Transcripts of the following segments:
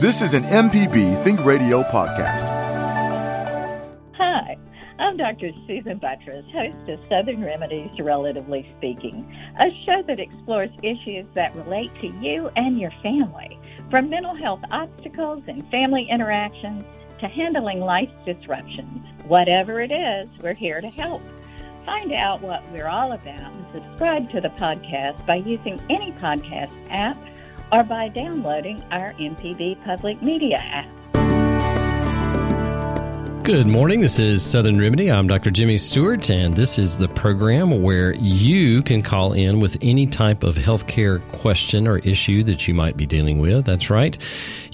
This is an MPB Think Radio podcast. Hi, I'm Dr. Susan Buttross, host of Southern Remedies Relatively Speaking, a show that explores issues that relate to you and your family, from mental health obstacles and family interactions to handling life's disruptions. Whatever it is, we're here to help. Find out what we're all about and subscribe to the podcast by using any podcast app or by downloading our MPB Public Media app. Good morning. This is Southern Remedy. I'm Dr. Jimmy Stewart, and this is the program where you can call in with any type of healthcare question or issue that you might be dealing with. That's right.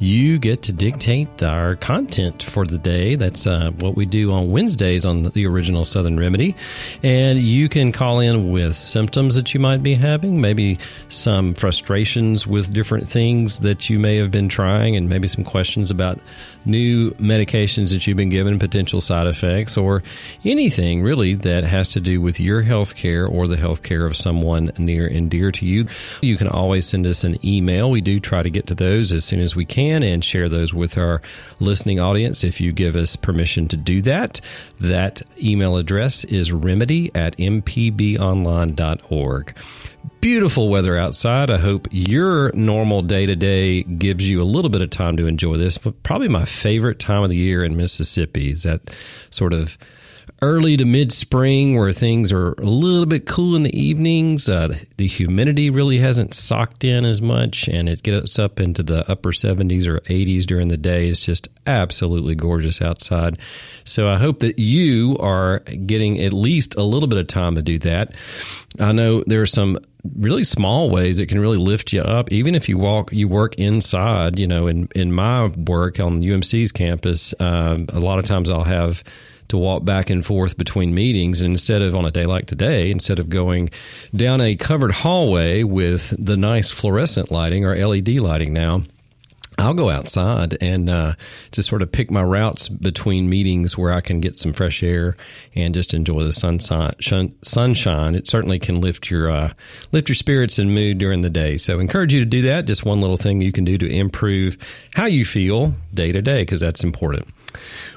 You get to dictate our content for the day. That's uh, what we do on Wednesdays on the original Southern Remedy. And you can call in with symptoms that you might be having, maybe some frustrations with different things that you may have been trying, and maybe some questions about new medications that you've been given, potential side effects, or anything really that has to do with your health care or the health care of someone near and dear to you. You can always send us an email. We do try to get to those as soon as we can and share those with our listening audience if you give us permission to do that. That email address is remedy at mpbonline.org beautiful weather outside. I hope your normal day to day gives you a little bit of time to enjoy this. But probably my favorite time of the year in Mississippi is that sort of early to mid spring where things are a little bit cool in the evenings. Uh, the humidity really hasn't socked in as much and it gets up into the upper 70s or 80s during the day. It's just absolutely gorgeous outside. So I hope that you are getting at least a little bit of time to do that. I know there are some really small ways it can really lift you up even if you walk you work inside you know in in my work on umc's campus uh, a lot of times i'll have to walk back and forth between meetings. And instead of on a day like today, instead of going down a covered hallway with the nice fluorescent lighting or LED lighting now, I'll go outside and uh, just sort of pick my routes between meetings where I can get some fresh air and just enjoy the sunshine. Sunshine. It certainly can lift your uh, lift your spirits and mood during the day. So, encourage you to do that. Just one little thing you can do to improve how you feel day to day because that's important.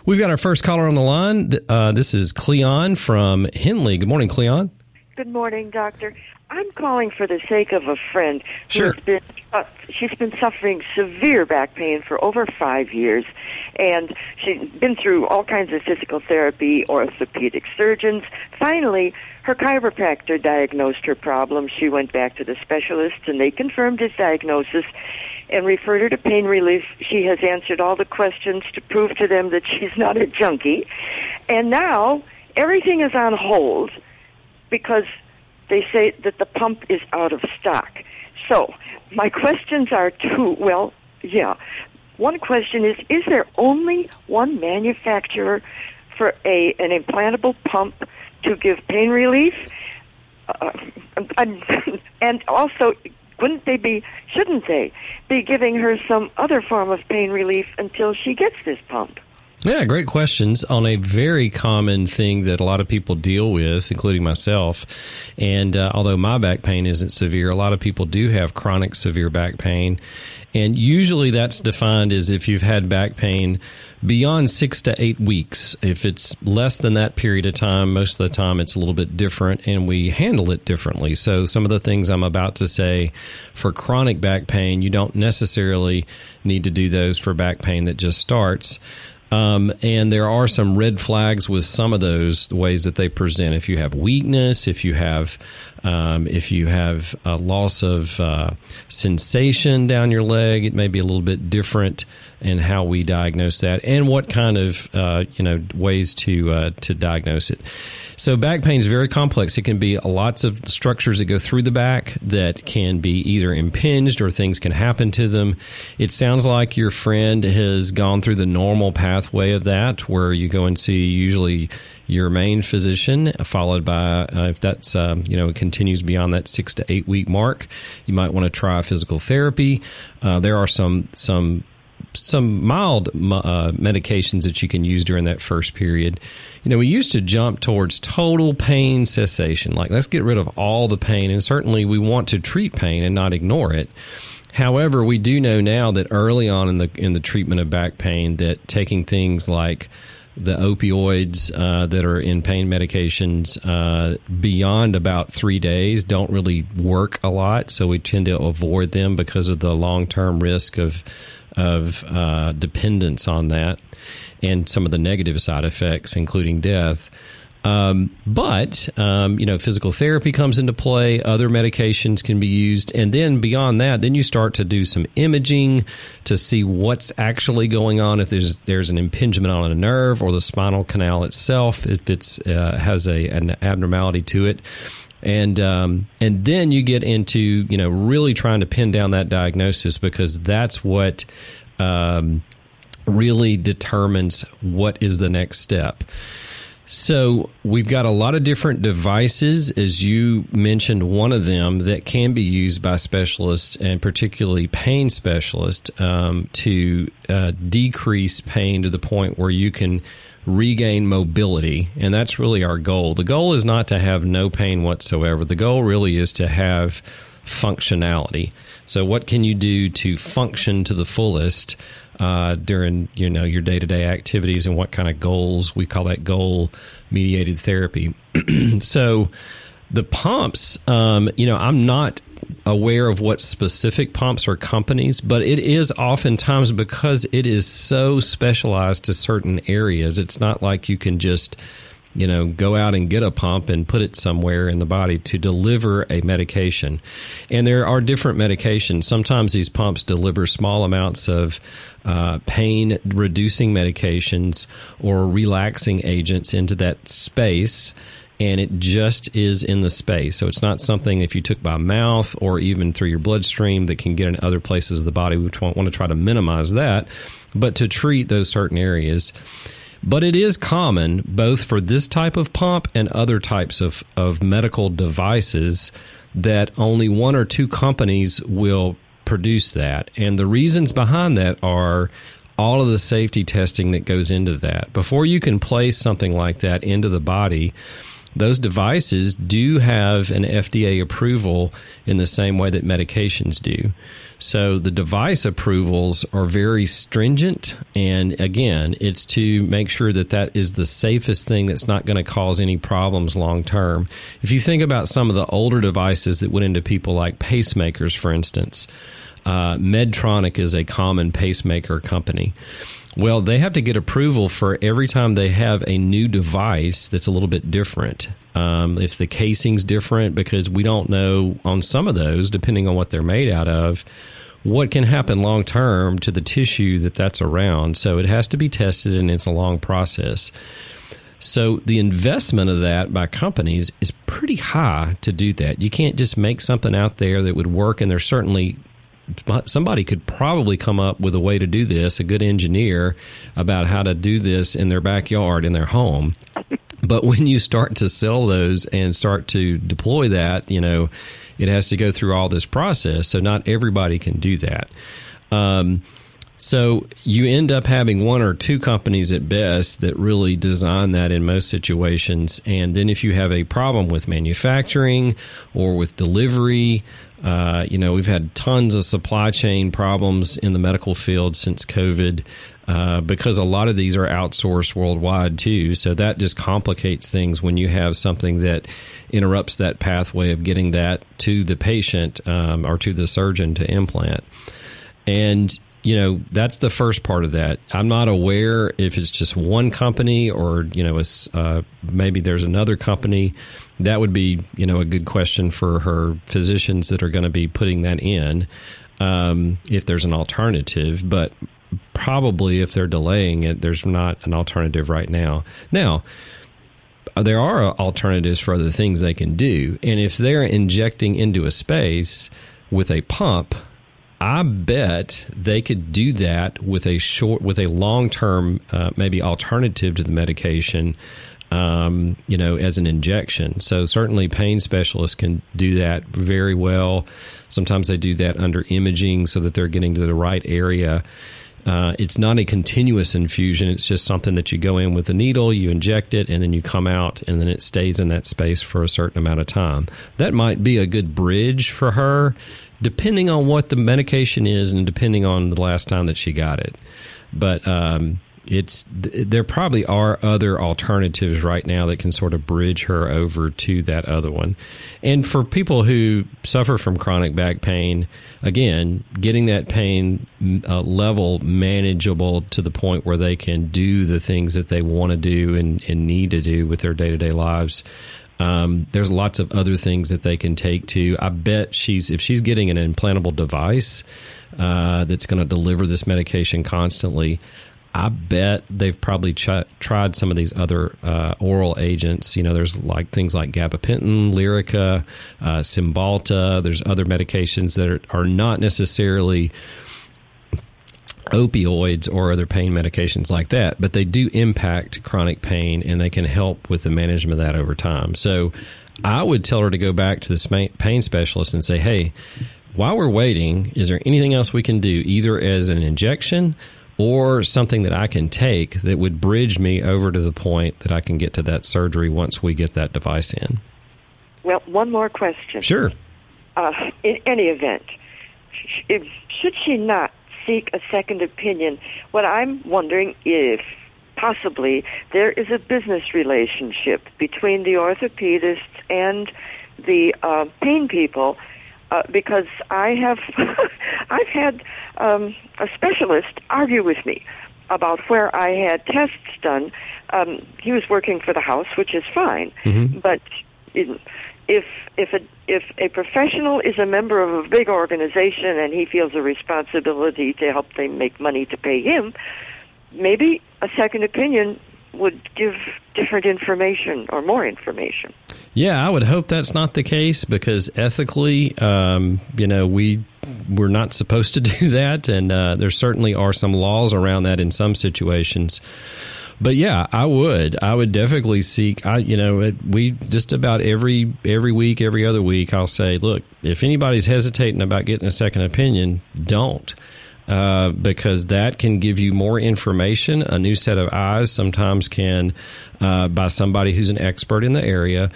We've got our first caller on the line. Uh, this is Cleon from Henley. Good morning, Cleon. Good morning, Doctor. I'm calling for the sake of a friend. Sure. Been, uh, she's been suffering severe back pain for over five years, and she's been through all kinds of physical therapy, orthopedic surgeons. Finally, her chiropractor diagnosed her problem. She went back to the specialist, and they confirmed his diagnosis and referred her to pain relief. She has answered all the questions to prove to them that she's not a junkie. And now everything is on hold because they say that the pump is out of stock. So, my questions are two. Well, yeah. One question is Is there only one manufacturer for a an implantable pump to give pain relief? Uh, and also, wouldn't they be, shouldn't they, be giving her some other form of pain relief until she gets this pump? Yeah, great questions on a very common thing that a lot of people deal with, including myself. And uh, although my back pain isn't severe, a lot of people do have chronic severe back pain. And usually that's defined as if you've had back pain beyond six to eight weeks. If it's less than that period of time, most of the time it's a little bit different and we handle it differently. So, some of the things I'm about to say for chronic back pain, you don't necessarily need to do those for back pain that just starts. Um, and there are some red flags with some of those ways that they present. If you have weakness, if you have Um, if you have a loss of uh, sensation down your leg, it may be a little bit different in how we diagnose that, and what kind of uh, you know ways to uh, to diagnose it. So back pain is very complex. It can be lots of structures that go through the back that can be either impinged or things can happen to them. It sounds like your friend has gone through the normal pathway of that, where you go and see usually your main physician, followed by uh, if that's um, you know it continues beyond that six to eight week mark, you might want to try physical therapy. Uh, there are some some some mild uh, medications that you can use during that first period. You know, we used to jump towards total pain cessation, like let's get rid of all the pain, and certainly we want to treat pain and not ignore it. However, we do know now that early on in the in the treatment of back pain, that taking things like the opioids uh, that are in pain medications uh, beyond about three days don't really work a lot. So we tend to avoid them because of the long term risk of of uh, dependence on that and some of the negative side effects, including death. Um, but um, you know, physical therapy comes into play. Other medications can be used, and then beyond that, then you start to do some imaging to see what's actually going on. If there's there's an impingement on a nerve or the spinal canal itself, if it's uh, has a an abnormality to it, and um, and then you get into you know really trying to pin down that diagnosis because that's what um, really determines what is the next step. So we've got a lot of different devices, as you mentioned, one of them that can be used by specialists and particularly pain specialists um, to uh, decrease pain to the point where you can regain mobility. And that's really our goal. The goal is not to have no pain whatsoever. The goal really is to have functionality. So what can you do to function to the fullest? uh, during you know your day to day activities and what kind of goals we call that goal mediated therapy. so the pumps, um, you know, I'm not aware of what specific pumps or companies, but it is oftentimes because it is so specialized to certain areas. It's not like you can just you know, go out and get a pump and put it somewhere in the body to deliver a medication. And there are different medications. Sometimes these pumps deliver small amounts of uh, pain reducing medications or relaxing agents into that space and it just is in the space. So it's not something if you took by mouth or even through your bloodstream that can get in other places of the body. We want to try to minimize that, but to treat those certain areas. But it is common both for this type of pump and other types of, of medical devices that only one or two companies will produce that. And the reasons behind that are all of the safety testing that goes into that. Before you can place something like that into the body, those devices do have an FDA approval in the same way that medications do. So the device approvals are very stringent. And again, it's to make sure that that is the safest thing that's not going to cause any problems long term. If you think about some of the older devices that went into people like pacemakers, for instance, uh, Medtronic is a common pacemaker company. Well, they have to get approval for every time they have a new device that's a little bit different. Um, if the casing's different, because we don't know on some of those, depending on what they're made out of, what can happen long term to the tissue that that's around. So it has to be tested, and it's a long process. So the investment of that by companies is pretty high to do that. You can't just make something out there that would work, and there's certainly somebody could probably come up with a way to do this, a good engineer about how to do this in their backyard, in their home. But when you start to sell those and start to deploy that, you know, it has to go through all this process. So not everybody can do that. Um, so you end up having one or two companies at best that really design that in most situations. And then if you have a problem with manufacturing or with delivery, uh, you know, we've had tons of supply chain problems in the medical field since COVID. Uh, because a lot of these are outsourced worldwide too. So that just complicates things when you have something that interrupts that pathway of getting that to the patient um, or to the surgeon to implant. And you know, that's the first part of that. I'm not aware if it's just one company or, you know, uh, maybe there's another company. That would be, you know, a good question for her physicians that are going to be putting that in um, if there's an alternative. But probably if they're delaying it, there's not an alternative right now. Now, there are alternatives for other things they can do. And if they're injecting into a space with a pump, I bet they could do that with a short, with a long term, uh, maybe alternative to the medication. Um, you know, as an injection. So certainly, pain specialists can do that very well. Sometimes they do that under imaging so that they're getting to the right area. Uh, it's not a continuous infusion. It's just something that you go in with a needle, you inject it, and then you come out, and then it stays in that space for a certain amount of time. That might be a good bridge for her depending on what the medication is and depending on the last time that she got it. But um, it's there probably are other alternatives right now that can sort of bridge her over to that other one. And for people who suffer from chronic back pain, again, getting that pain uh, level manageable to the point where they can do the things that they want to do and, and need to do with their day to day lives um, there's lots of other things that they can take to. I bet she's if she's getting an implantable device uh, that's going to deliver this medication constantly. I bet they've probably ch- tried some of these other uh, oral agents. You know, there's like things like gabapentin, Lyrica, uh, Cymbalta. There's other medications that are, are not necessarily opioids or other pain medications like that, but they do impact chronic pain and they can help with the management of that over time. So I would tell her to go back to the pain specialist and say, hey, while we're waiting, is there anything else we can do, either as an injection or something that I can take that would bridge me over to the point that I can get to that surgery once we get that device in? Well, one more question. Sure. Uh, in any event, should she not seek a second opinion. What I'm wondering if possibly there is a business relationship between the orthopedists and the uh, pain people. Uh, because I have, I've had um, a specialist argue with me about where I had tests done. Um, he was working for the house, which is fine, mm-hmm. but if if a if a professional is a member of a big organization and he feels a responsibility to help them make money to pay him, maybe a second opinion would give different information or more information. Yeah, I would hope that's not the case because ethically, um, you know, we we're not supposed to do that, and uh, there certainly are some laws around that in some situations but yeah, I would. I would definitely seek. I you know it, we just about every every week, every other week, I'll say, look, if anybody's hesitating about getting a second opinion, don't. Uh, because that can give you more information. A new set of eyes sometimes can, uh, by somebody who's an expert in the area,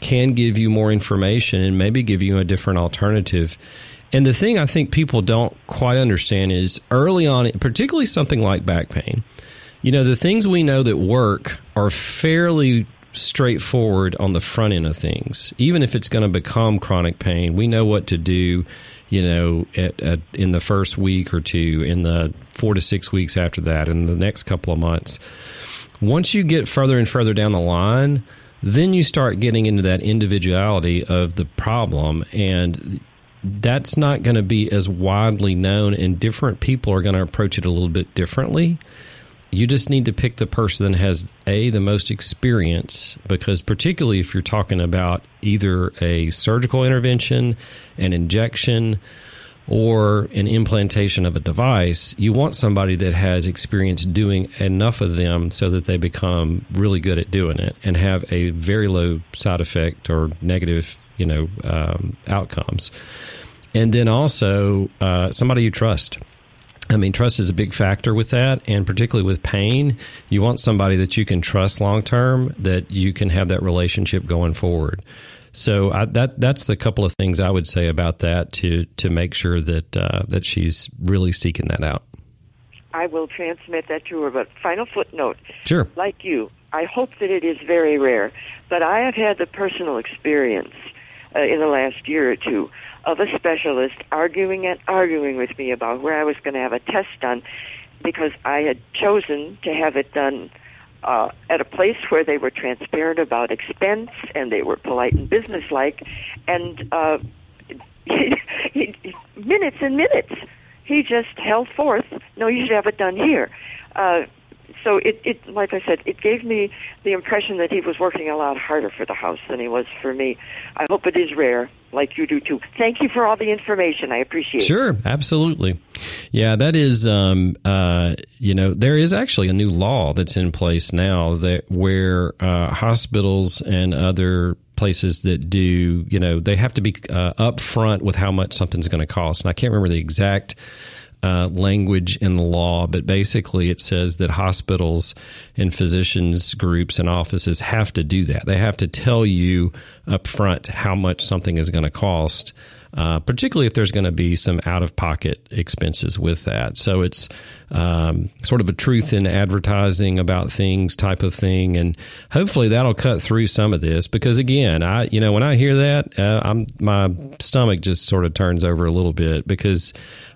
can give you more information and maybe give you a different alternative. And the thing I think people don't quite understand is early on, particularly something like back pain, you know, the things we know that work are fairly straightforward on the front end of things. Even if it's going to become chronic pain, we know what to do, you know, at, at, in the first week or two, in the four to six weeks after that, in the next couple of months. Once you get further and further down the line, then you start getting into that individuality of the problem and that's not going to be as widely known and different people are going to approach it a little bit differently you just need to pick the person that has a the most experience because particularly if you're talking about either a surgical intervention an injection or an implantation of a device you want somebody that has experience doing enough of them so that they become really good at doing it and have a very low side effect or negative you know um, outcomes. And then also uh, somebody you trust I mean, trust is a big factor with that, and particularly with pain, you want somebody that you can trust long term, that you can have that relationship going forward. So I, that that's the couple of things I would say about that to to make sure that uh, that she's really seeking that out. I will transmit that to her. But final footnote: sure, like you, I hope that it is very rare, but I have had the personal experience uh, in the last year or two of a specialist arguing and arguing with me about where I was going to have a test done because I had chosen to have it done uh, at a place where they were transparent about expense and they were polite and businesslike, and uh, he, he, minutes and minutes, he just held forth. No, you should have it done here. Uh, so it, it, like I said, it gave me the impression that he was working a lot harder for the house than he was for me. I hope it is rare, like you do too. Thank you for all the information. I appreciate sure, it. Sure, absolutely. Yeah, that is, um, uh, you know, there is actually a new law that's in place now that where uh, hospitals and other places that do, you know, they have to be uh, upfront with how much something's going to cost. And I can't remember the exact uh, language in the law, but basically it says that hospitals and physicians groups and offices have to do that. They have to tell you up front how much something is going to cost. Uh, particularly if there's going to be some out of pocket expenses with that. So it's um, sort of a truth in advertising about things type of thing, and hopefully that'll cut through some of this. Because again, I you know when I hear that, uh, I'm my stomach just sort of turns over a little bit because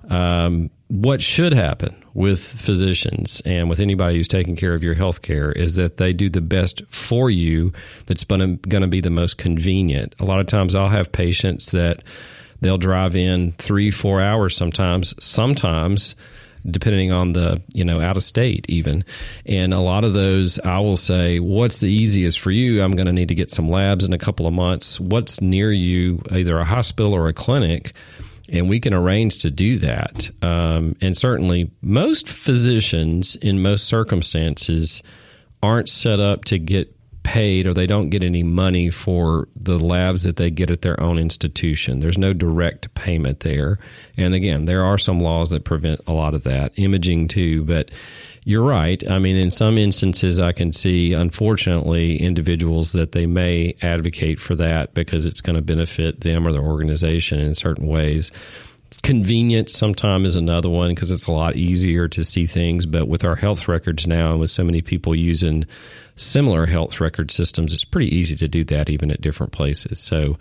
um, what should happen with physicians and with anybody who's taking care of your health care is that they do the best for you that's going to be the most convenient. A lot of times I'll have patients that they'll drive in three, four hours sometimes, sometimes depending on the you know out of state even. And a lot of those i will say what's the easiest for you? I'm going to need to get some labs in a couple of months. What's near you either a hospital or a clinic and we can arrange to do that. Um, and certainly, most physicians in most circumstances aren't set up to get paid or they don't get any money for the labs that they get at their own institution. There's no direct payment there. And again, there are some laws that prevent a lot of that, imaging too, but you're right. I mean, in some instances, I can see, unfortunately, individuals that they may advocate for that because it's going to benefit them or their organization in certain ways. Convenience sometimes is another one because it's a lot easier to see things. But with our health records now and with so many people using similar health record systems, it's pretty easy to do that even at different places. So,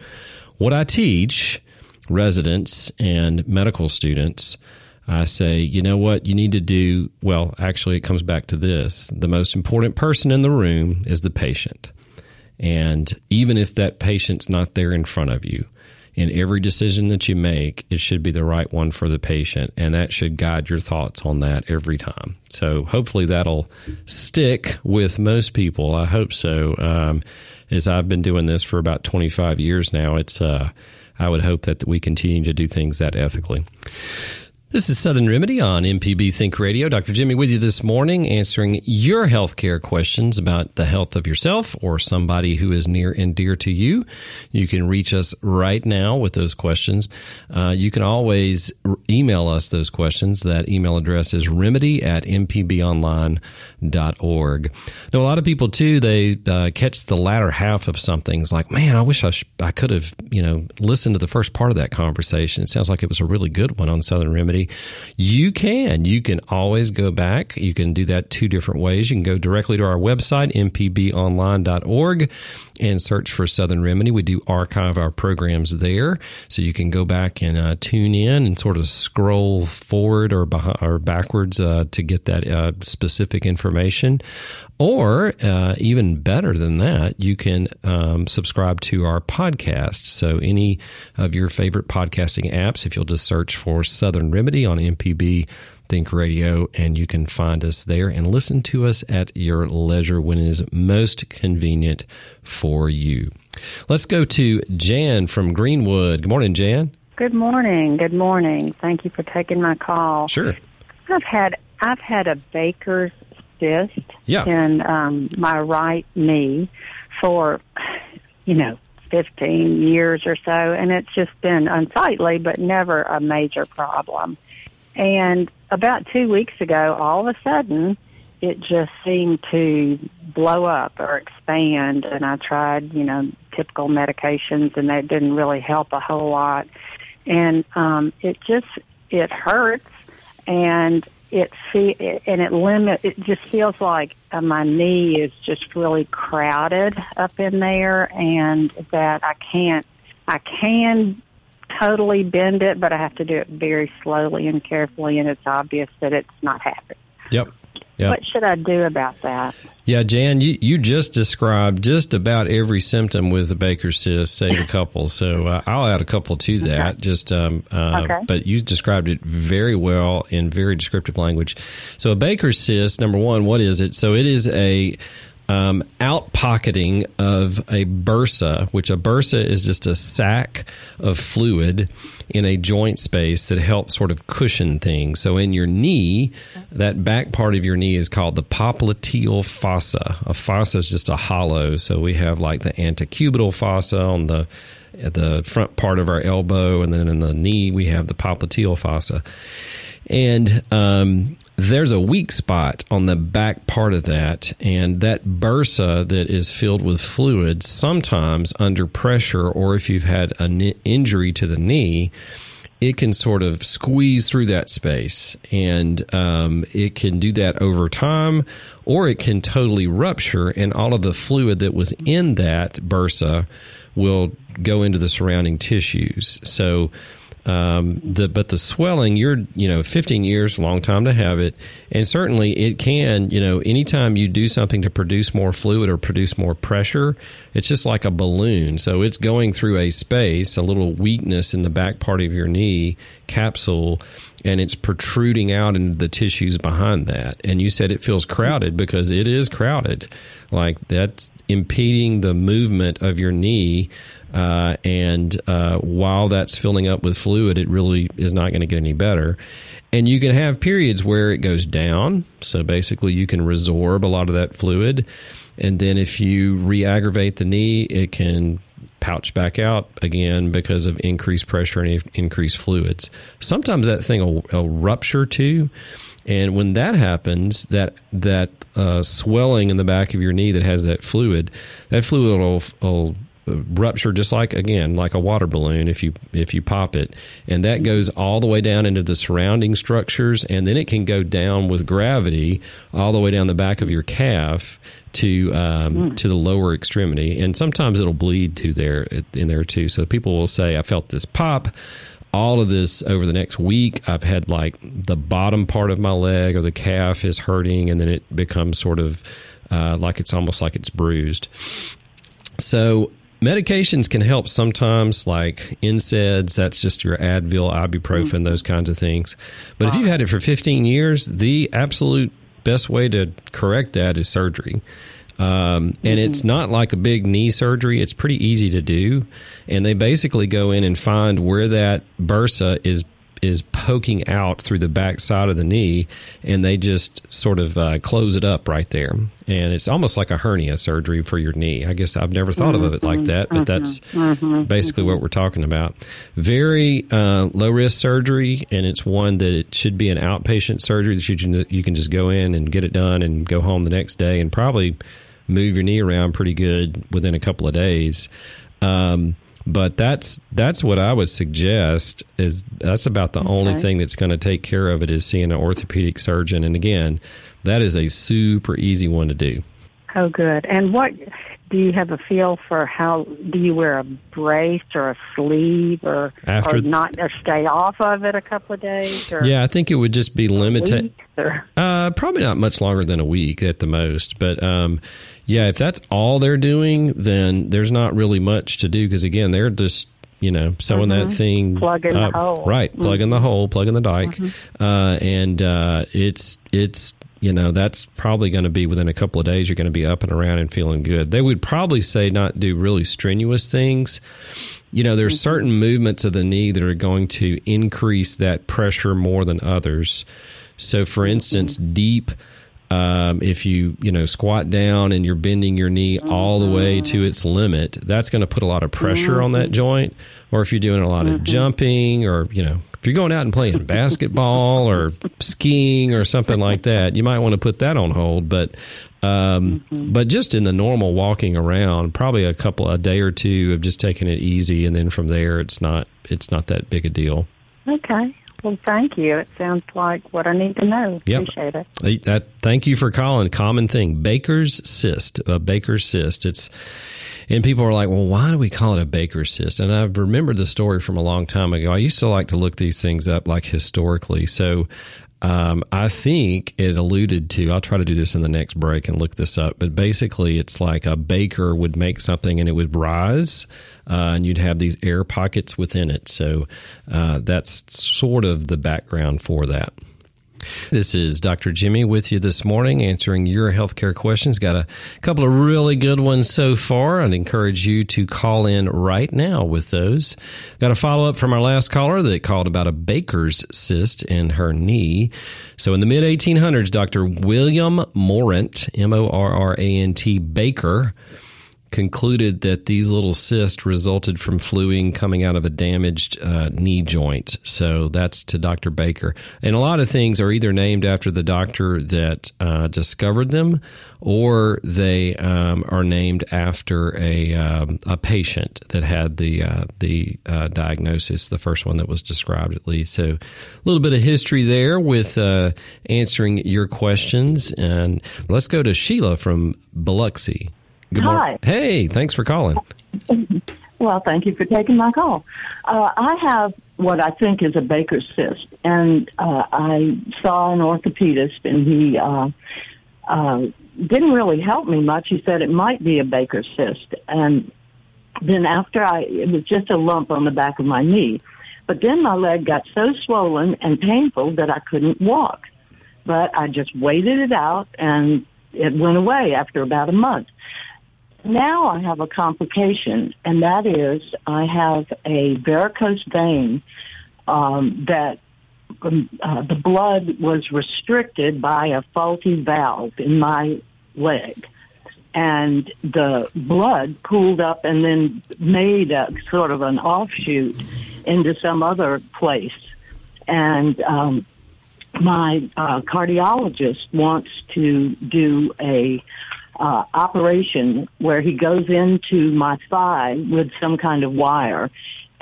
what I teach residents and medical students I say, you know what, you need to do. Well, actually, it comes back to this the most important person in the room is the patient. And even if that patient's not there in front of you, in every decision that you make, it should be the right one for the patient. And that should guide your thoughts on that every time. So hopefully that'll stick with most people. I hope so. Um, as I've been doing this for about 25 years now, it's, uh, I would hope that we continue to do things that ethically. This is Southern Remedy on MPB Think Radio. Dr. Jimmy with you this morning, answering your healthcare questions about the health of yourself or somebody who is near and dear to you. You can reach us right now with those questions. Uh, you can always email us those questions. That email address is remedy at mpbonline.org. Now, a lot of people, too, they uh, catch the latter half of something. It's like, man, I wish I, sh- I could have, you know, listened to the first part of that conversation. It sounds like it was a really good one on Southern Remedy you can. You can always go back. You can do that two different ways. You can go directly to our website, mpbonline.org, and search for Southern Remedy. We do archive our programs there, so you can go back and uh, tune in and sort of scroll forward or, behind, or backwards uh, to get that uh, specific information. Or uh, even better than that, you can um, subscribe to our podcast. So, any of your favorite podcasting apps, if you'll just search for Southern Remedy on MPB Think Radio, and you can find us there and listen to us at your leisure when it is most convenient for you. Let's go to Jan from Greenwood. Good morning, Jan. Good morning. Good morning. Thank you for taking my call. Sure. I've had I've had a Baker's cyst yeah. in um, my right knee for you know 15 years or so, and it's just been unsightly, but never a major problem. And about two weeks ago, all of a sudden, it just seemed to blow up or expand. And I tried, you know, typical medications, and that didn't really help a whole lot. And um, it just it hurts, and it see and it limit. It just feels like uh, my knee is just really crowded up in there, and that I can't. I can totally bend it, but I have to do it very slowly and carefully, and it's obvious that it's not happening. Yep. Yep. What should I do about that? Yeah, Jan, you, you just described just about every symptom with the Baker's cyst, save a couple. So uh, I'll add a couple to that. Okay. Just, um, uh, Okay. but you described it very well in very descriptive language. So a Baker's cyst, number one, what is it? So it is a um, outpocketing of a bursa, which a bursa is just a sac of fluid in a joint space that helps sort of cushion things. So in your knee, that back part of your knee is called the popliteal fossa. A fossa is just a hollow. So we have like the antecubital fossa on the the front part of our elbow, and then in the knee we have the popliteal fossa. And um, there's a weak spot on the back part of that, and that bursa that is filled with fluid, sometimes under pressure, or if you've had an injury to the knee, it can sort of squeeze through that space, and um, it can do that over time, or it can totally rupture, and all of the fluid that was in that bursa will go into the surrounding tissues. So um, the but the swelling, you're you know 15 years, long time to have it, and certainly it can you know anytime you do something to produce more fluid or produce more pressure, it's just like a balloon. So it's going through a space, a little weakness in the back part of your knee capsule, and it's protruding out into the tissues behind that. And you said it feels crowded because it is crowded, like that's impeding the movement of your knee. Uh, and uh, while that's filling up with fluid, it really is not going to get any better. And you can have periods where it goes down. So basically, you can resorb a lot of that fluid. And then if you re aggravate the knee, it can pouch back out again because of increased pressure and increased fluids. Sometimes that thing will, will rupture too. And when that happens, that that uh, swelling in the back of your knee that has that fluid, that fluid will, will rupture just like again like a water balloon if you if you pop it. And that goes all the way down into the surrounding structures and then it can go down with gravity all the way down the back of your calf to um, to the lower extremity. And sometimes it'll bleed to there in there too. So people will say i felt this pop. All of this over the next week i've had like the bottom part of my leg or the calf is hurting and then it becomes sort of uh, like it's almost like it's bruised. So medications can help sometimes, like NSAIDs. That's just your Advil, ibuprofen, those kinds of things. But if you've had it for 15 years, the absolute best way to correct that is surgery. Um, and it's not like a big knee surgery. It's pretty easy to do. And they basically go in and find where that bursa is is poking out through the back side of the knee, and they just sort of uh, close it up right there. And it's almost like a hernia surgery for your knee. I guess I've never thought of it like that, but that's basically what we're talking about. Very uh, low risk surgery, and it's one that it should be an outpatient surgery that you can, you can just go in and get it done and go home the next day and probably move your knee around pretty good within a couple of days. Um, but that's that's what I would suggest is that's about the only thing that's going to take care of it is seeing an orthopedic surgeon. And again, that is a super easy one to do. Oh, good. And what do you have a feel for? How do you wear a brace or a sleeve, or After- or not, or stay off of it a couple of days? Or Yeah, I think it would just be limited. Uh, probably not much longer than a week at the most. But um, yeah, if that's all they're doing, then there's not really much to do because again, they're just you know sewing that mm-hmm. thing Plugging the up. hole. right? Mm-hmm. Plugging the hole, plugging the dike, mm-hmm. uh, and uh, it's it's you know that's probably going to be within a couple of days. You're going to be up and around and feeling good. They would probably say not do really strenuous things. You know, there's certain movements of the knee that are going to increase that pressure more than others. So, for instance, deep um, if you you know squat down and you're bending your knee all the way to its limit, that's going to put a lot of pressure on that joint. Or if you're doing a lot of jumping, or you know if you're going out and playing basketball or skiing or something like that, you might want to put that on hold. But um, but just in the normal walking around, probably a couple a day or two of just taking it easy, and then from there, it's not it's not that big a deal. okay. Well, thank you. It sounds like what I need to know. Yep. Appreciate it. Thank you for calling. Common thing, Baker's cyst. Uh, Baker's cyst. It's And people are like, well, why do we call it a Baker's cyst? And I've remembered the story from a long time ago. I used to like to look these things up like historically. So um, I think it alluded to, I'll try to do this in the next break and look this up, but basically it's like a baker would make something and it would rise uh, and you'd have these air pockets within it. So uh, that's sort of the background for that. This is Dr. Jimmy with you this morning, answering your healthcare questions. Got a couple of really good ones so far. I'd encourage you to call in right now with those. Got a follow up from our last caller that called about a baker's cyst in her knee. So, in the mid 1800s, Dr. William Morrant, M O R R A N T Baker, concluded that these little cysts resulted from fluing coming out of a damaged uh, knee joint. So that's to Dr. Baker. And a lot of things are either named after the doctor that uh, discovered them or they um, are named after a, um, a patient that had the, uh, the uh, diagnosis, the first one that was described at least. So a little bit of history there with uh, answering your questions. And let's go to Sheila from Biloxi. Good morning. Hey, thanks for calling. Well, thank you for taking my call. Uh, I have what I think is a Baker's cyst, and uh, I saw an orthopedist, and he uh, uh, didn't really help me much. He said it might be a Baker's cyst, and then after I, it was just a lump on the back of my knee. But then my leg got so swollen and painful that I couldn't walk. But I just waited it out, and it went away after about a month. Now I have a complication, and that is I have a varicose vein um, that um, uh, the blood was restricted by a faulty valve in my leg. And the blood pooled up and then made a sort of an offshoot into some other place. And um, my uh, cardiologist wants to do a uh, operation where he goes into my thigh with some kind of wire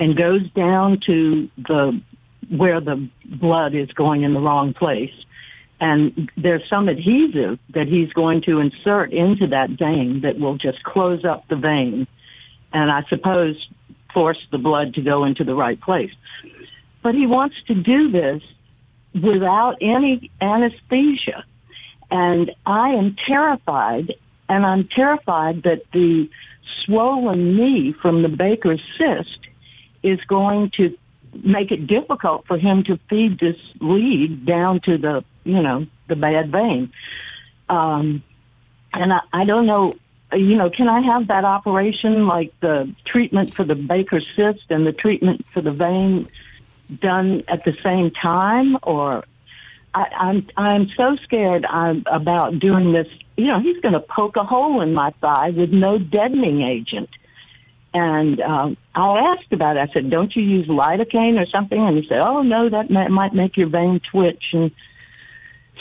and goes down to the where the blood is going in the wrong place. And there's some adhesive that he's going to insert into that vein that will just close up the vein and I suppose force the blood to go into the right place. But he wants to do this without any anesthesia. And I am terrified and I'm terrified that the swollen knee from the Baker's cyst is going to make it difficult for him to feed this lead down to the, you know, the bad vein. Um, and I, I don't know, you know, can I have that operation like the treatment for the Baker's cyst and the treatment for the vein done at the same time or I'm I'm so scared I'm about doing this. You know, he's going to poke a hole in my thigh with no deadening agent. And um, I asked about it. I said, "Don't you use lidocaine or something?" And he said, "Oh no, that may, might make your vein twitch." And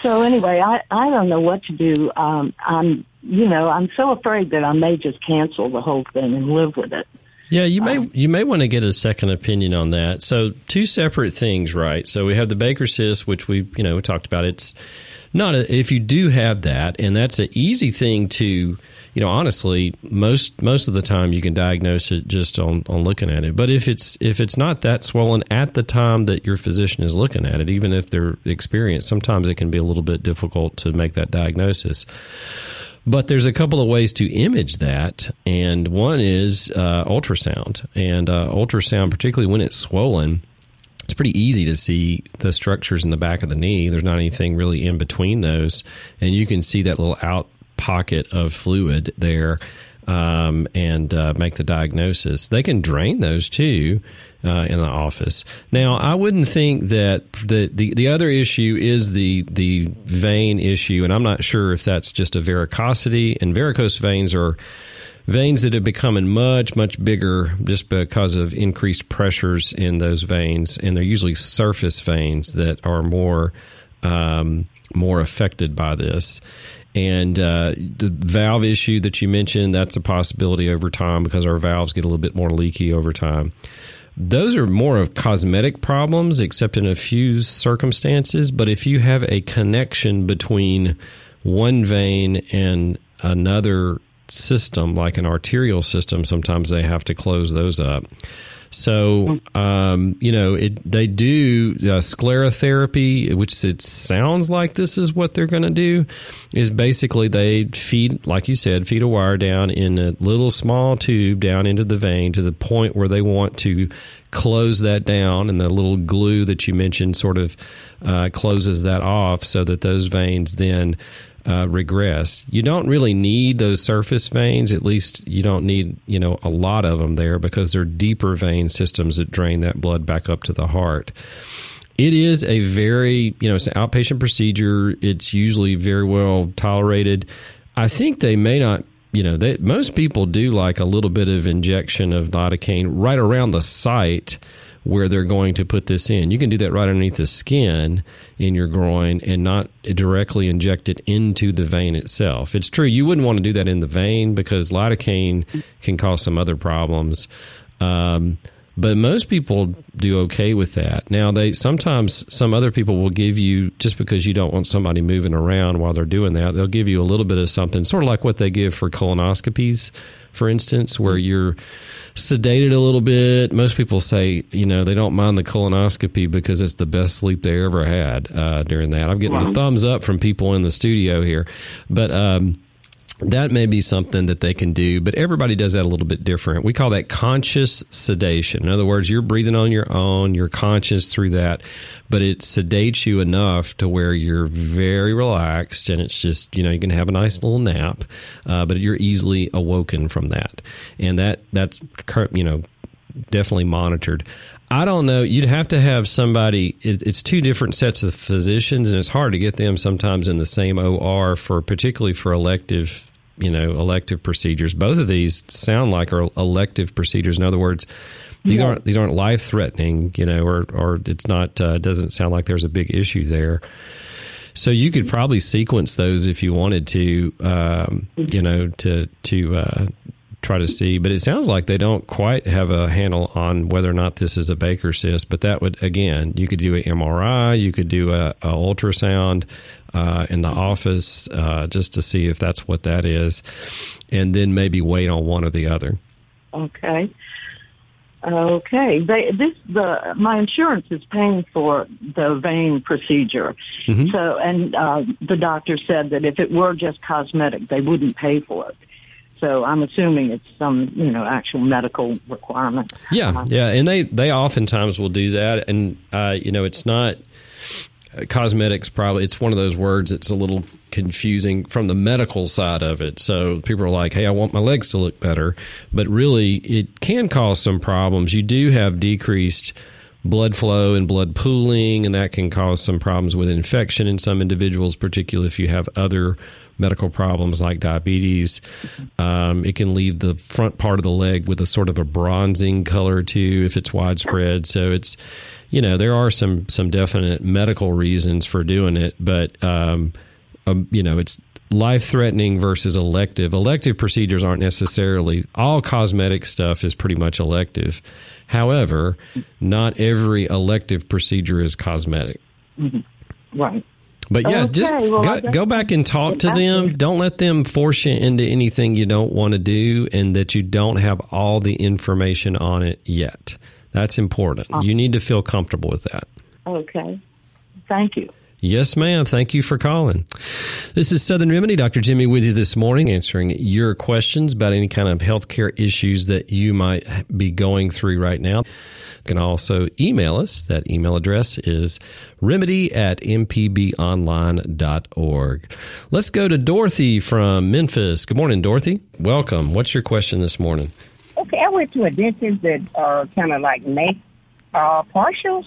so anyway, I I don't know what to do. Um, I'm you know I'm so afraid that I may just cancel the whole thing and live with it. Yeah, you may um, you may want to get a second opinion on that. So two separate things, right? So we have the Baker cyst, which we you know we talked about. It's not a, if you do have that, and that's an easy thing to you know honestly most most of the time you can diagnose it just on on looking at it. But if it's if it's not that swollen at the time that your physician is looking at it, even if they're experienced, sometimes it can be a little bit difficult to make that diagnosis. But there's a couple of ways to image that, and one is uh, ultrasound. And uh, ultrasound, particularly when it's swollen, it's pretty easy to see the structures in the back of the knee. There's not anything really in between those, and you can see that little out pocket of fluid there um, and uh, make the diagnosis. They can drain those too uh, in the office. Now, I wouldn't think that the, the the other issue is the the vein issue, and I'm not sure if that's just a varicosity. And varicose veins are veins that have become much much bigger just because of increased pressures in those veins, and they're usually surface veins that are more um, more affected by this. And uh, the valve issue that you mentioned, that's a possibility over time because our valves get a little bit more leaky over time. Those are more of cosmetic problems, except in a few circumstances. But if you have a connection between one vein and another system, like an arterial system, sometimes they have to close those up. So, um, you know, it, they do uh, sclerotherapy, which it sounds like this is what they're going to do. Is basically they feed, like you said, feed a wire down in a little small tube down into the vein to the point where they want to close that down, and the little glue that you mentioned sort of uh, closes that off, so that those veins then uh, regress. You don't really need those surface veins. At least you don't need you know a lot of them there because they're deeper vein systems that drain that blood back up to the heart. It is a very you know it's an outpatient procedure. It's usually very well tolerated. I think they may not. You know, they, most people do like a little bit of injection of lidocaine right around the site where they're going to put this in. You can do that right underneath the skin in your groin and not directly inject it into the vein itself. It's true you wouldn't want to do that in the vein because lidocaine can cause some other problems. Um, but most people do okay with that. Now they sometimes some other people will give you just because you don't want somebody moving around while they're doing that, they'll give you a little bit of something, sort of like what they give for colonoscopies, for instance, where you're sedated a little bit. Most people say, you know, they don't mind the colonoscopy because it's the best sleep they ever had uh, during that. I'm getting a thumbs up from people in the studio here, but. Um, that may be something that they can do, but everybody does that a little bit different. We call that conscious sedation. In other words, you're breathing on your own, you're conscious through that, but it sedates you enough to where you're very relaxed and it's just, you know, you can have a nice little nap, uh, but you're easily awoken from that. And that, that's, you know, definitely monitored. I don't know. You'd have to have somebody. It, it's two different sets of physicians, and it's hard to get them sometimes in the same OR for, particularly for elective you know elective procedures. Both of these sound like are elective procedures. In other words, these yeah. aren't these aren't life threatening, you know, or or it's not uh, doesn't sound like there's a big issue there. So you could probably sequence those if you wanted to, um, you know, to to uh, try to see. But it sounds like they don't quite have a handle on whether or not this is a Baker cyst. But that would again, you could do an MRI, you could do a, a ultrasound uh, in the office uh, just to see if that's what that is, and then maybe wait on one or the other. Okay. Okay. They, this the my insurance is paying for the vein procedure. Mm-hmm. So, and uh, the doctor said that if it were just cosmetic, they wouldn't pay for it. So I'm assuming it's some you know actual medical requirement. Yeah, uh, yeah, and they they oftentimes will do that, and uh, you know it's not cosmetics probably it's one of those words that's a little confusing from the medical side of it. So people are like hey i want my legs to look better. But really it can cause some problems. You do have decreased blood flow and blood pooling and that can cause some problems with infection in some individuals particularly if you have other medical problems like diabetes um, it can leave the front part of the leg with a sort of a bronzing color too if it's widespread so it's you know there are some some definite medical reasons for doing it, but um, um, you know it's life threatening versus elective. Elective procedures aren't necessarily all cosmetic stuff is pretty much elective. However, not every elective procedure is cosmetic. Mm-hmm. Right. But yeah, okay, just well, go, go back and talk to them. Don't let them force you into anything you don't want to do and that you don't have all the information on it yet. That's important. Uh, you need to feel comfortable with that. Okay. Thank you. Yes, ma'am. Thank you for calling. This is Southern Remedy. Dr. Jimmy with you this morning, answering your questions about any kind of healthcare issues that you might be going through right now. You can also email us. That email address is remedy at mpbonline.org. Let's go to Dorothy from Memphis. Good morning, Dorothy. Welcome. What's your question this morning? Okay, I went to a dentist that uh, kind of like make uh, partials.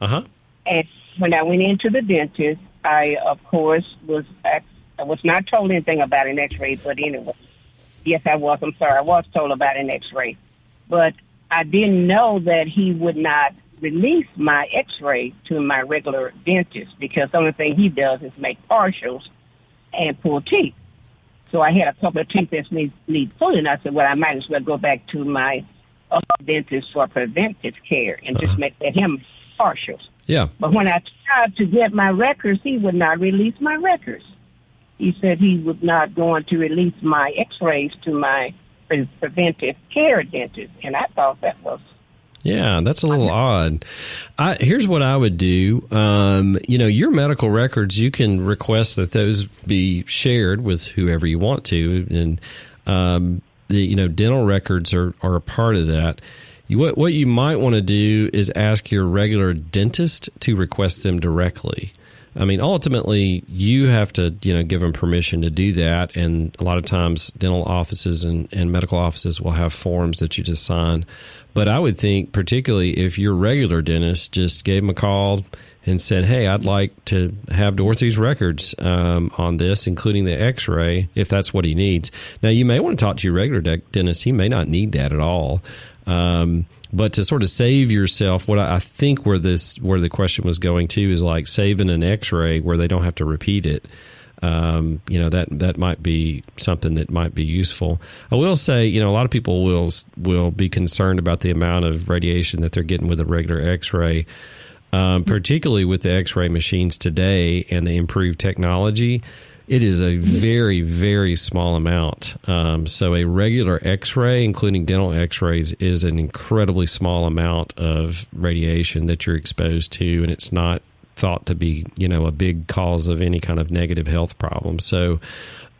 Uh huh. And when I went into the dentist, I of course was I was not told anything about an X-ray, but anyway, yes, I was. I'm sorry, I was told about an X-ray, but I didn't know that he would not release my X-ray to my regular dentist because the only thing he does is make partials and pull teeth. So I had a couple of teeth that need, need pulling. I said, well, I might as well go back to my uh, dentist for preventive care and uh-huh. just make that him partials. Yeah. But when I tried to get my records, he would not release my records. he said he was not going to release my X-rays to my pre- preventive care dentist, and I thought that was yeah, that's a little odd. I, here's what I would do. Um, you know, your medical records, you can request that those be shared with whoever you want to, and um, the you know dental records are are a part of that. What what you might want to do is ask your regular dentist to request them directly. I mean, ultimately, you have to, you know, give them permission to do that. And a lot of times, dental offices and, and medical offices will have forms that you just sign. But I would think, particularly if your regular dentist just gave him a call and said, "Hey, I'd like to have Dorothy's records um, on this, including the X-ray, if that's what he needs." Now, you may want to talk to your regular de- dentist; he may not need that at all. Um, but to sort of save yourself, what I think where this where the question was going to is like saving an X-ray where they don't have to repeat it um, you know that that might be something that might be useful. I will say, you know, a lot of people will will be concerned about the amount of radiation that they're getting with a regular X-ray, um, particularly with the X-ray machines today and the improved technology. It is a very very small amount. Um, so a regular X-ray, including dental X-rays, is an incredibly small amount of radiation that you're exposed to, and it's not thought to be you know a big cause of any kind of negative health problem. So,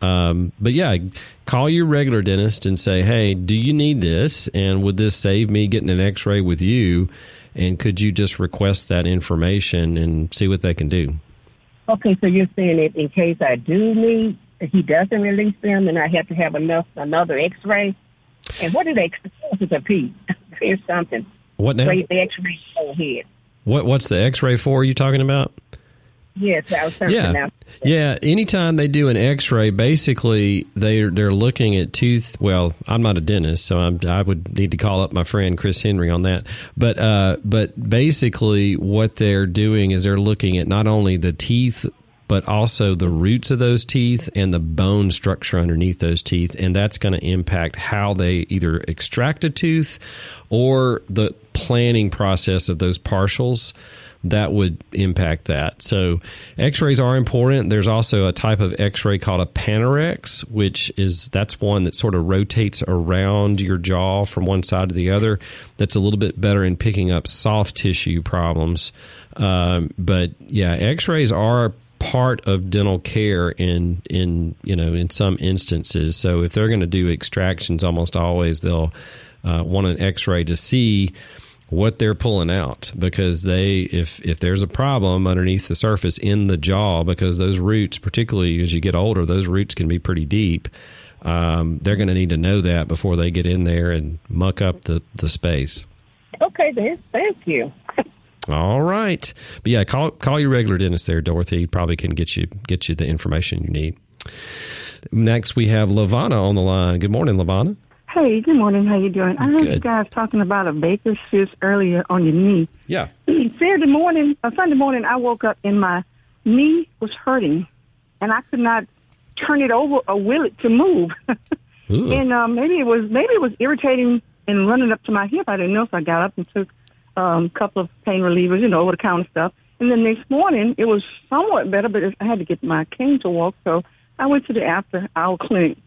um, but yeah, call your regular dentist and say, hey, do you need this? And would this save me getting an X-ray with you? And could you just request that information and see what they can do? Okay, so you're saying that in case I do need, he doesn't release them, and I have to have enough another X-ray. And what do they expect a piece? Here's something. What now? the X-ray ahead. What What's the X-ray for? Are you talking about? Yes, yeah, now. yeah. Anytime they do an X-ray, basically they're they're looking at tooth. Well, I'm not a dentist, so I'm, i would need to call up my friend Chris Henry on that. But uh, but basically, what they're doing is they're looking at not only the teeth but also the roots of those teeth and the bone structure underneath those teeth. And that's going to impact how they either extract a tooth or the planning process of those partials that would impact that. So x-rays are important. There's also a type of x-ray called a Panorex, which is that's one that sort of rotates around your jaw from one side to the other. That's a little bit better in picking up soft tissue problems. Um, but yeah, x-rays are part of dental care in in you know in some instances. So if they're going to do extractions, almost always they'll uh, want an X-ray to see what they're pulling out because they if if there's a problem underneath the surface in the jaw because those roots particularly as you get older those roots can be pretty deep um, they're going to need to know that before they get in there and muck up the the space okay then thank you all right. But yeah, call call your regular dentist there, Dorothy. Probably can get you get you the information you need. Next, we have Lavana on the line. Good morning, Lavana. Hey, good morning. How you doing? I heard Good. you guys talking about a baker's cyst earlier on your knee. Yeah. Saturday morning, uh, Sunday morning, I woke up and my knee was hurting, and I could not turn it over or will it to move. And um, maybe it was maybe it was irritating and running up to my hip. I didn't know, so I got up and took um, a couple of pain relievers, you know, over the counter stuff. And the next morning, it was somewhat better, but I had to get my cane to walk, so I went to the after hour clinic.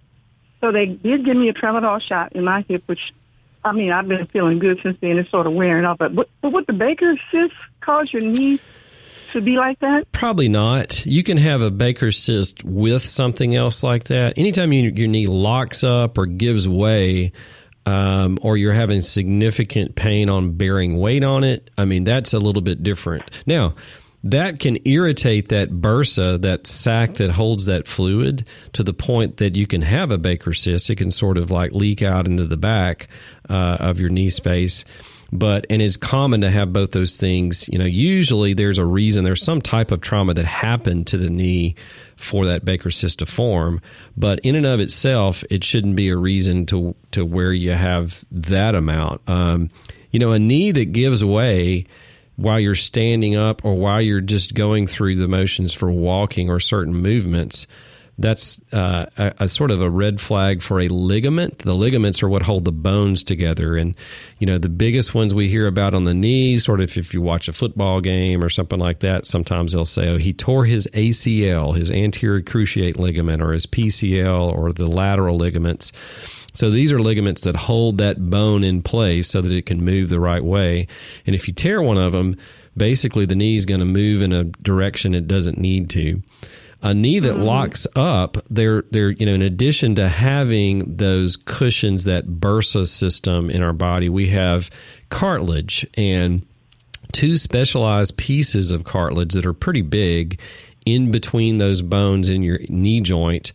So they did give me a tramadol shot in my hip, which, I mean, I've been feeling good since then. It's sort of wearing off. But, but, would the Baker's cyst cause your knee to be like that? Probably not. You can have a Baker's cyst with something else like that. Anytime you, your knee locks up or gives way, um, or you're having significant pain on bearing weight on it, I mean, that's a little bit different. Now, that can irritate that bursa, that sac that holds that fluid, to the point that you can have a Baker's cyst. It can sort of like leak out into the back uh, of your knee space. But and it's common to have both those things. You know, usually there's a reason. There's some type of trauma that happened to the knee for that Baker's cyst to form. But in and of itself, it shouldn't be a reason to to where you have that amount. Um, you know, a knee that gives way while you're standing up or while you're just going through the motions for walking or certain movements that's uh, a, a, sort of a red flag for a ligament. The ligaments are what hold the bones together, and you know the biggest ones we hear about on the knees. Sort of if you watch a football game or something like that, sometimes they'll say, "Oh, he tore his ACL, his anterior cruciate ligament, or his PCL, or the lateral ligaments." So these are ligaments that hold that bone in place so that it can move the right way. And if you tear one of them, basically the knee is going to move in a direction it doesn't need to. A knee that mm-hmm. locks up, they're they're you know in addition to having those cushions that bursa system in our body, we have cartilage and two specialized pieces of cartilage that are pretty big in between those bones in your knee joint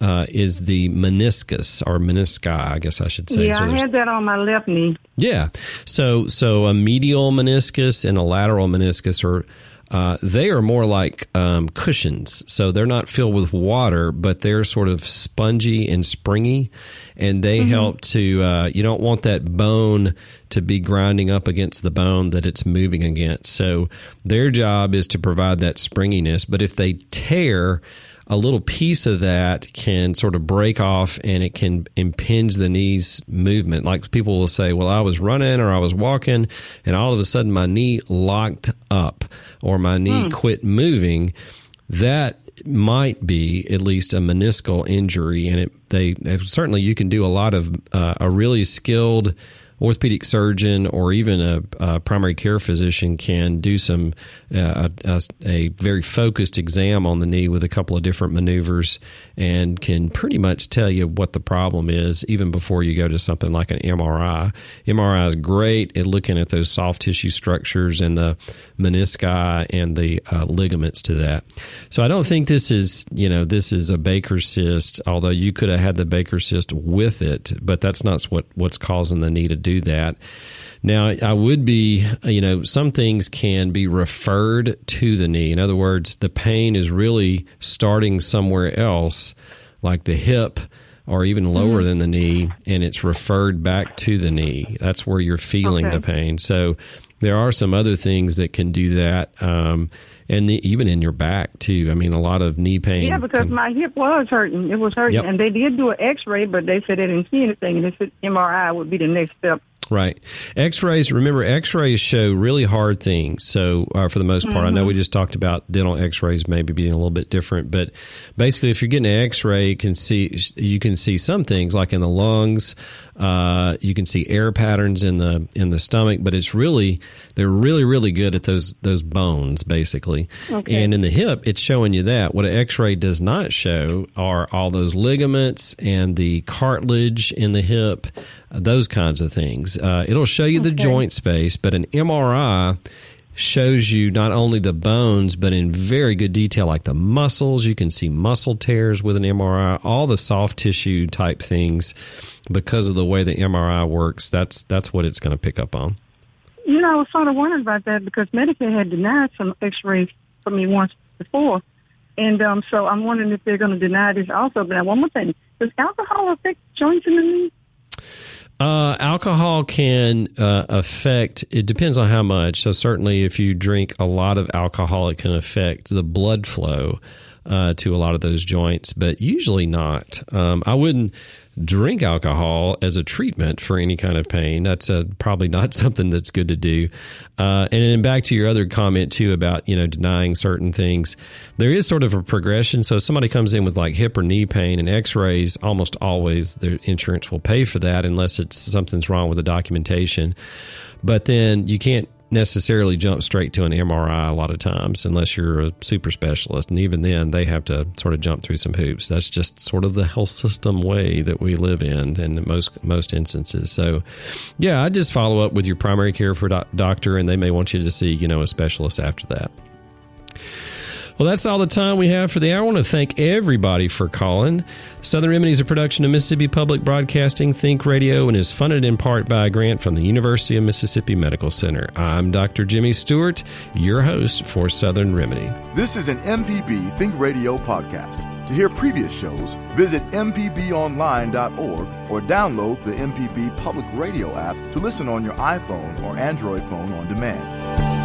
uh, is the meniscus or menisci, I guess I should say. Yeah, so I had that on my left knee. Yeah, so so a medial meniscus and a lateral meniscus are. Uh, they are more like um, cushions, so they're not filled with water, but they're sort of spongy and springy, and they mm-hmm. help to. Uh, you don't want that bone to be grinding up against the bone that it's moving against. So their job is to provide that springiness. But if they tear, a little piece of that can sort of break off and it can impinge the knee's movement. Like people will say, well, I was running or I was walking and all of a sudden my knee locked up or my knee hmm. quit moving. That might be at least a meniscal injury. And it, they, certainly you can do a lot of uh, a really skilled orthopedic surgeon or even a, a primary care physician can do some uh, a, a, very focused exam on the knee with a couple of different maneuvers and can pretty much tell you what the problem is even before you go to something like an MRI. MRI is great at looking at those soft tissue structures and the menisci and the uh, ligaments to that. So I don't think this is you know this is a Baker cyst, although you could have had the Baker cyst with it, but that's not what what's causing the knee to do that. Now, I would be, you know, some things can be referred to the knee. In other words, the pain is really starting somewhere else, like the hip or even lower mm-hmm. than the knee, and it's referred back to the knee. That's where you're feeling okay. the pain. So there are some other things that can do that. Um, and the, even in your back too. I mean, a lot of knee pain. Yeah, because my hip was hurting. It was hurting, yep. and they did do an X-ray, but they said they didn't see anything, and they said MRI would be the next step. Right. X rays, remember, X rays show really hard things. So, uh, for the most part, mm-hmm. I know we mm-hmm. just talked about dental X rays maybe being a little bit different, but basically, if you're getting an X ray, you can see, you can see some things like in the lungs, uh, you can see air patterns in the in the stomach, but it's really they're really really good at those those bones basically. Okay. And in the hip, it's showing you that. What an X-ray does not show are all those ligaments and the cartilage in the hip, those kinds of things. Uh, it'll show you okay. the joint space, but an MRI shows you not only the bones, but in very good detail, like the muscles. You can see muscle tears with an MRI, all the soft tissue type things because of the way the MRI works. That's that's what it's going to pick up on. You know, I was sort of wondering about that because Medicare had denied some X-rays for me once before, and um, so I'm wondering if they're going to deny this also. But one more thing: does alcohol affect joints in the knee? Uh, alcohol can uh, affect. It depends on how much. So certainly, if you drink a lot of alcohol, it can affect the blood flow uh, to a lot of those joints, but usually not. Um, I wouldn't drink alcohol as a treatment for any kind of pain. That's a, probably not something that's good to do. Uh, and then back to your other comment too about you know denying certain things. There is sort of a progression. So if somebody comes in with like hip or knee pain and X-rays, almost always the insurance will pay for that unless it's something's wrong with the documentation. But then you can't necessarily jump straight to an MRI a lot of times unless you're a super specialist. And even then, they have to sort of jump through some hoops. That's just sort of the health system way that we live in in most most instances. So, yeah, I just follow up with your primary care for doc- doctor, and they may want you to see you know a specialist after that. Well, that's all the time we have for the hour. I want to thank everybody for calling. Southern Remedy is a production of Mississippi Public Broadcasting Think Radio and is funded in part by a grant from the University of Mississippi Medical Center. I'm Dr. Jimmy Stewart, your host for Southern Remedy. This is an MPB Think Radio podcast. To hear previous shows, visit MPBOnline.org or download the MPB Public Radio app to listen on your iPhone or Android phone on demand.